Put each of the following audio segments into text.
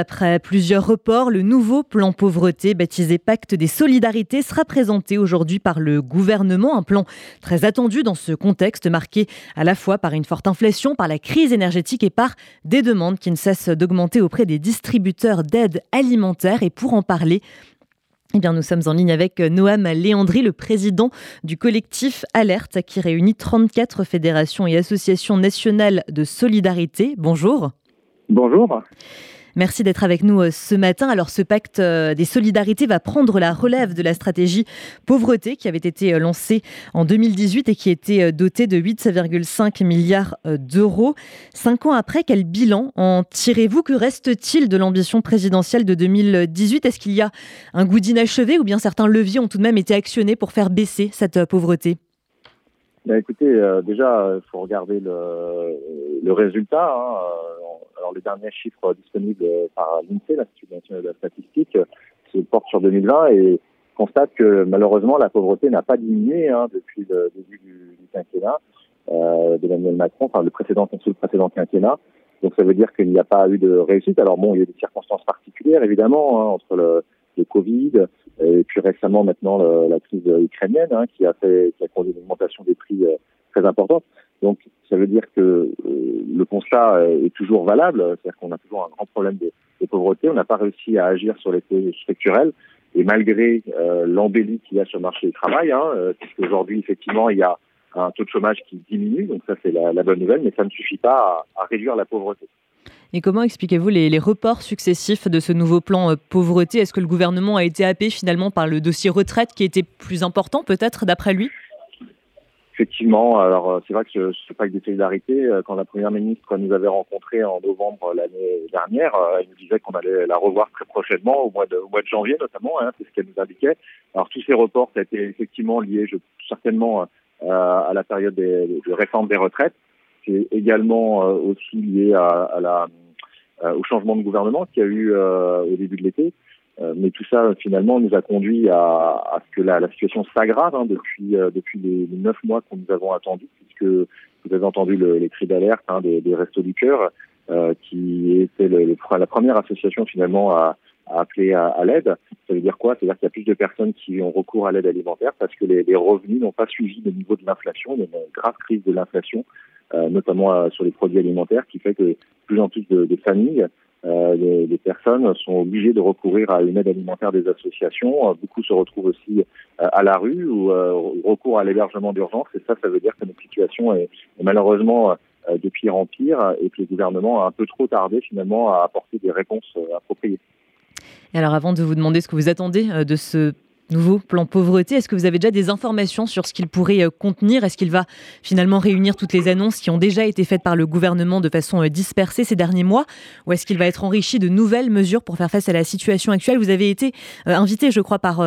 Après plusieurs reports, le nouveau plan pauvreté baptisé Pacte des solidarités sera présenté aujourd'hui par le gouvernement. Un plan très attendu dans ce contexte marqué à la fois par une forte inflation, par la crise énergétique et par des demandes qui ne cessent d'augmenter auprès des distributeurs d'aide alimentaire. Et pour en parler, eh bien, nous sommes en ligne avec Noam Léandri, le président du collectif Alerte, qui réunit 34 fédérations et associations nationales de solidarité. Bonjour. Bonjour. Merci d'être avec nous euh, ce matin. Alors ce pacte euh, des solidarités va prendre la relève de la stratégie pauvreté qui avait été euh, lancée en 2018 et qui était dotée de 8,5 milliards d'euros. Cinq ans après, quel bilan en tirez-vous? Que reste-t-il de l'ambition présidentielle de 2018 Est-ce qu'il y a un goût d'inachevé ou bien certains leviers ont tout de même été actionnés pour faire baisser cette pauvreté? Ben écoutez, déjà, il faut regarder le, résultat. Hein alors les derniers chiffres disponibles par l'INSEE, l'Institut national de la statistique, se portent sur 2020 et constate que malheureusement la pauvreté n'a pas diminué hein, depuis le début du, quinquennat euh, d'Emmanuel Macron, enfin le précédent le précédent quinquennat. Donc ça veut dire qu'il n'y a pas eu de réussite. Alors bon, il y a des circonstances particulières évidemment hein, entre le, le, Covid et puis récemment maintenant la crise ukrainienne hein, qui a fait qui a conduit une augmentation des prix euh, très importante. Donc ça veut dire que euh, le constat est toujours valable, c'est-à-dire qu'on a toujours un grand problème de, pauvreté, on n'a pas réussi à agir sur les causes structurelles, et malgré euh, l'embellie qu'il y a sur le marché du travail, hein, euh, puisqu'aujourd'hui effectivement il y a un taux de chômage qui diminue, donc ça c'est la, bonne nouvelle, mais ça ne suffit pas à, réduire la pauvreté. Et comment expliquez-vous les, reports successifs de ce nouveau plan pauvreté? Est-ce que le gouvernement a été happé finalement par le dossier retraite qui était plus important peut-être d'après lui? Effectivement, alors euh, c'est vrai que ce, pacte de solidarité, euh, quand la première ministre nous avait rencontrés en novembre l'année dernière, euh, elle nous disait qu'on allait la revoir très prochainement, au mois de, au mois de janvier notamment, hein, c'est ce qu'elle nous indiquait. Alors tous ces reports, ça a été effectivement lié je, certainement à la période des, de réforme des retraites. C'est également aussi lié à, à la, au changement de gouvernement qu'il y a eu au début de l'été. Euh, mais tout ça, finalement, nous a conduit à, à ce que la, la situation s'aggrave hein, depuis, euh, depuis les, neuf mois que nous avons attendus, puisque vous avez entendu le, les cris d'alerte hein, des, des, Restos du Cœur, euh, qui était le, la première association finalement à, à appeler à, à l'aide. Ça veut dire quoi? C'est-à-dire qu'il y a plus de personnes qui ont recours à l'aide alimentaire parce que les, les revenus n'ont pas suivi le niveau de l'inflation, une grave crise de l'inflation, euh, notamment sur les produits alimentaires, qui fait que plus en plus de, de familles euh, les, personnes sont obligées de recourir à une aide alimentaire des associations. Euh, beaucoup se retrouvent aussi euh, à la rue ou recours à l'hébergement d'urgence. Et ça, ça veut dire que notre situation est, est malheureusement de pire en pire et que le gouvernement a un peu trop tardé finalement à apporter des réponses appropriées. Et alors avant de vous demander ce que vous attendez de ce nouveau plan pauvreté. Est-ce que vous avez déjà des informations sur ce qu'il pourrait euh, contenir? Est-ce qu'il va finalement réunir toutes les annonces qui ont déjà été faites par le gouvernement de façon euh, dispersée ces derniers mois? Ou est-ce qu'il va être enrichi de nouvelles mesures pour faire face à la situation actuelle? Vous avez été euh, invité, je crois, par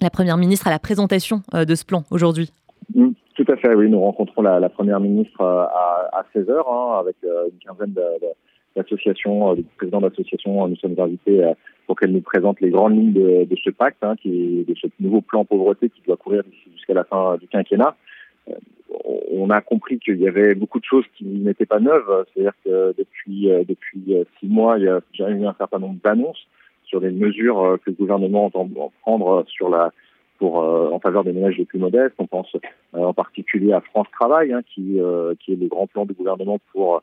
la Première ministre à la présentation de ce plan aujourd'hui. Mmh, tout à fait, oui. Nous rencontrons la, Première ministre à, 16h hein, avec une quinzaine de, présidents d'associations. Nous sommes invités pour qu'elle nous présente les grandes lignes de, de ce pacte, hein, qui de ce nouveau plan pauvreté qui doit courir jusqu'à la fin du quinquennat. Euh, on a compris qu'il y avait beaucoup de choses qui n'étaient pas neuves, c'est-à-dire que depuis euh, depuis euh, six mois, il y a déjà eu un certain nombre d'annonces sur des mesures que le gouvernement entend prendre sur la pour en faveur des ménages les plus modestes. On pense en particulier à France Travail, hein, qui qui est le grand plan du gouvernement pour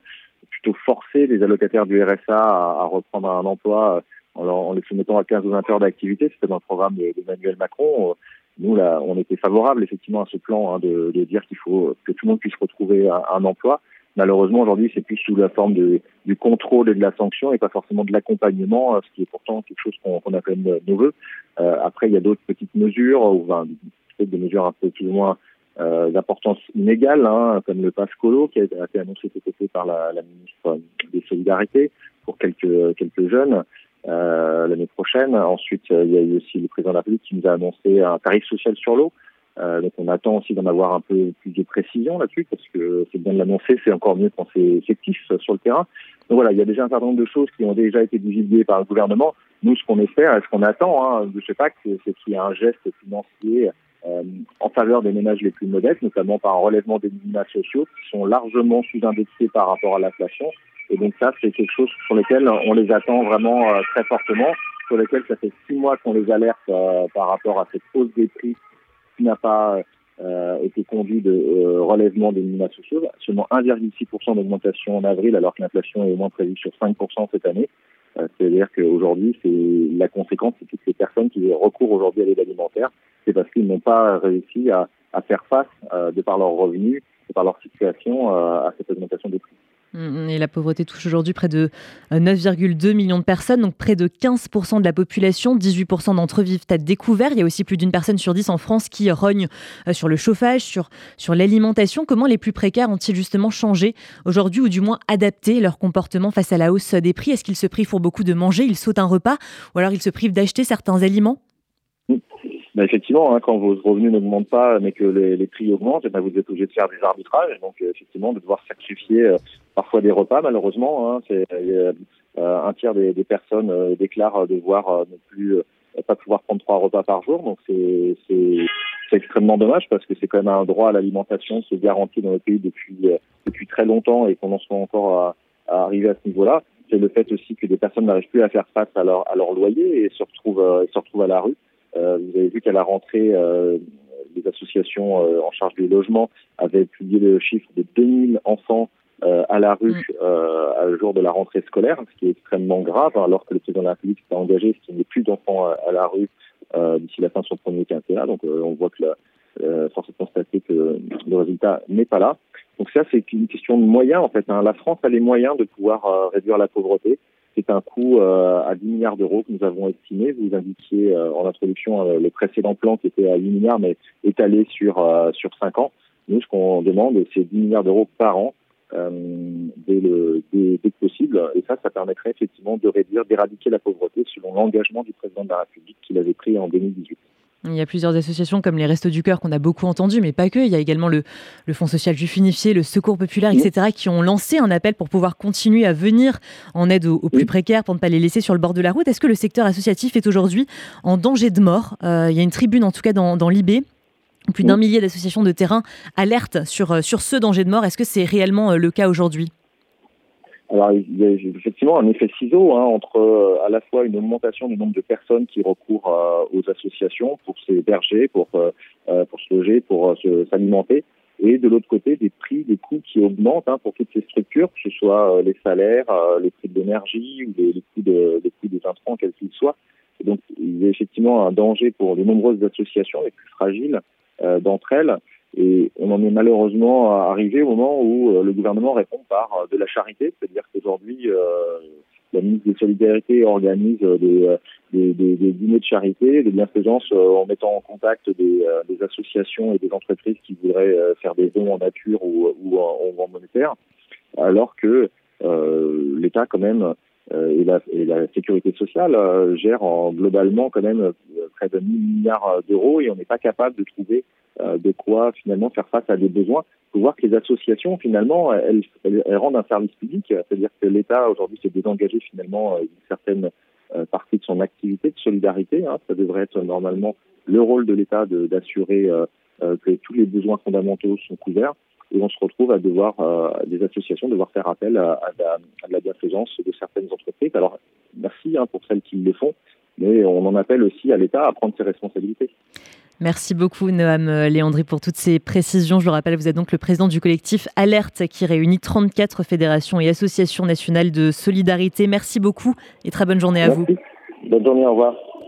plutôt forcer les allocataires du RSA à, à reprendre un emploi en, les soumettant à 15 ou 20 heures d'activité. C'était dans le programme d'Emmanuel Macron. Nous, là, on était favorable effectivement à ce plan hein, de, de, dire qu'il faut que tout le monde puisse retrouver un, un emploi. Malheureusement, aujourd'hui, c'est plus sous la forme de, du contrôle et de la sanction et pas forcément de l'accompagnement, euh, ce qui est pourtant quelque chose qu'on qu appelle nos voeux. Euh, après, il y a d'autres petites mesures, ou peut-être des mesures un peu plus ou moins euh, d'importance inégale, hein, comme le passe colo qui a été annoncé cet été par la, la ministre des Solidarités pour quelques quelques jeunes. Euh, l'année prochaine. Ensuite, euh, il y a eu aussi le président de la République qui nous a annoncé un tarif social sur l'eau. Euh, donc on attend aussi d'en avoir un peu plus de précision là-dessus parce que c'est bien de l'annoncer, c'est encore mieux quand c'est effectif sur le terrain. Donc voilà, il y a déjà un certain nombre de choses qui ont déjà été divulguées par le gouvernement. Nous, ce qu'on espère et ce qu'on attend hein, de ce pacte, c'est qu'il y ait un geste financier euh, en faveur des ménages les plus modestes, notamment par un relèvement des minima sociaux qui sont largement sous-indexés par rapport à l'inflation. Et donc ça, c'est quelque chose sur lequel on les attend vraiment très fortement, sur lequel ça fait six mois qu'on les alerte par rapport à cette hausse des prix qui n'a pas euh, été conduit de euh, relèvement des minima sociaux, seulement 1,6% d'augmentation en avril, alors que l'inflation est au moins prévue sur 5% cette année. Euh, c'est-à-dire qu'aujourd'hui, c'est la conséquence, c'est toutes ces personnes qui recourent aujourd'hui à l'aide alimentaire, c'est parce qu'ils n'ont pas réussi à, faire face, de par leurs revenus, de par leur situation, à cette augmentation des prix. Mm, et la pauvreté touche aujourd'hui près de 9,2 euh, millions de personnes, donc près de 15% de la population. 18% d'entre eux vivent à découvert. Il y a aussi plus d'une personne sur dix en France qui rogne euh, sur le chauffage, sur l'alimentation. Comment les plus précaires ont-ils justement changé aujourd'hui ou du moins adapté leur comportement face à la hausse des prix? Est-ce qu'ils se privent pour beaucoup de manger Ils sautent un repas ou alors ils se privent d'acheter certains aliments? Bah, effectivement, hein, quand vos revenus n'augmentent pas, mais que les, les prix augmentent, eh ben, vous êtes obligé de faire des arbitrages. Donc, euh, effectivement, de devoir sacrifier euh, parfois des repas, malheureusement. Hein, c'est euh, un tiers des, des personnes déclarent devoir ne plus pas pouvoir prendre trois repas par jour. Donc, c'est extrêmement dommage parce que c'est quand même un droit à l'alimentation qui est garanti dans le pays depuis depuis très longtemps et qu'on en soit encore à, à arriver à ce niveau-là. C'est le fait aussi que des personnes n'arrivent plus à faire face à leur à leur loyer et se retrouvent se retrouvent à la rue. Euh, vous avez vu qu'à la rentrée, euh, les associations euh, en charge du logement avaient publié le chiffre de 2000 enfants à la rue mm. à le jour de la rentrée scolaire, ce qui est extrêmement grave, hein, alors que le président de la République s'est engagé ce qu'il n'y ait plus d'enfants à, la rue d'ici la fin de son premier quinquennat. Donc on voit que la, force est de constater que le résultat n'est pas là. Donc ça, c'est une question de moyens en fait. Hein. La France a les moyens de pouvoir réduire la pauvreté. C'est un coût euh, à 10 milliards d'euros que nous avons estimé. Vous indiquiez euh, en introduction euh, le précédent plan qui était à 8 milliards, mais étalé sur, sur 5 ans. Nous, ce qu'on demande, c'est 10 milliards d'euros par an dès, le, dès, dès, que possible. Et ça, ça permettrait effectivement de réduire, d'éradiquer la pauvreté selon l'engagement du président de la République qu'il avait pris en 2018. Il y a plusieurs associations comme les Restos du Cœur qu'on a beaucoup entendu, mais pas que. Il y a également le, le Fonds social juif unifié, le Secours populaire, etc., qui ont lancé un appel pour pouvoir continuer à venir en aide aux, plus précaires pour ne pas les laisser sur le bord de la route. Est-ce que le secteur associatif est aujourd'hui en danger de mort? Euh, Il y a une tribune, en tout cas, dans, dans l'IB. Plus d'un millier d'associations de terrain alertent sur, euh, sur ce danger de mort. Est-ce que c'est réellement euh, le cas aujourd'hui? Alors, il y a effectivement un effet ciseau hein, entre euh, à la fois une augmentation du nombre de personnes qui recourent euh, aux associations pour s'héberger, pour, euh, pour se loger, pour s'alimenter, et de l'autre côté, des prix, des coûts qui augmentent hein, pour toutes ces structures, que ce soit les salaires, les prix de l'énergie ou les, les, coûts de, les des intrants, quels qu'ils soient. Donc, il y a effectivement un danger pour de nombreuses associations, les plus fragiles d'entre elles, et on en est malheureusement arrivé au moment où euh, le gouvernement répond par euh, de la charité, c'est-à-dire qu'aujourd'hui, euh, la ministre des Solidarités organise des, des, des, des, dîners de charité, de bienfaisance en mettant en contact des, associations et des entreprises qui voudraient faire des dons en nature ou, ou en, en, monétaire, alors que l'État quand même et la, et, la, sécurité sociale gère en, globalement quand même près de 1000 milliards d'euros et on n'est pas capable de trouver euh, de quoi finalement faire face à des besoins. Il faut voir que les associations, finalement, elles, rendent un service public, c'est-à-dire que l'État aujourd'hui s'est désengagé finalement euh, d'une certaine euh, partie de son activité de solidarité. Hein. Ça devrait être normalement le rôle de l'État d'assurer que tous les besoins fondamentaux sont couverts. Et on se retrouve à devoir, des associations, devoir faire appel à, à, la, à, la, bienfaisance de certaines entreprises. Alors, merci hein, pour celles qui le font, mais on en appelle aussi à l'État à prendre ses responsabilités. Merci beaucoup Noam Léandri pour toutes ces précisions. Je le rappelle, vous êtes donc le président du collectif Alerte qui réunit 34 fédérations et associations nationales de solidarité. Merci beaucoup et très bonne journée à vous. Bonne journée, au revoir.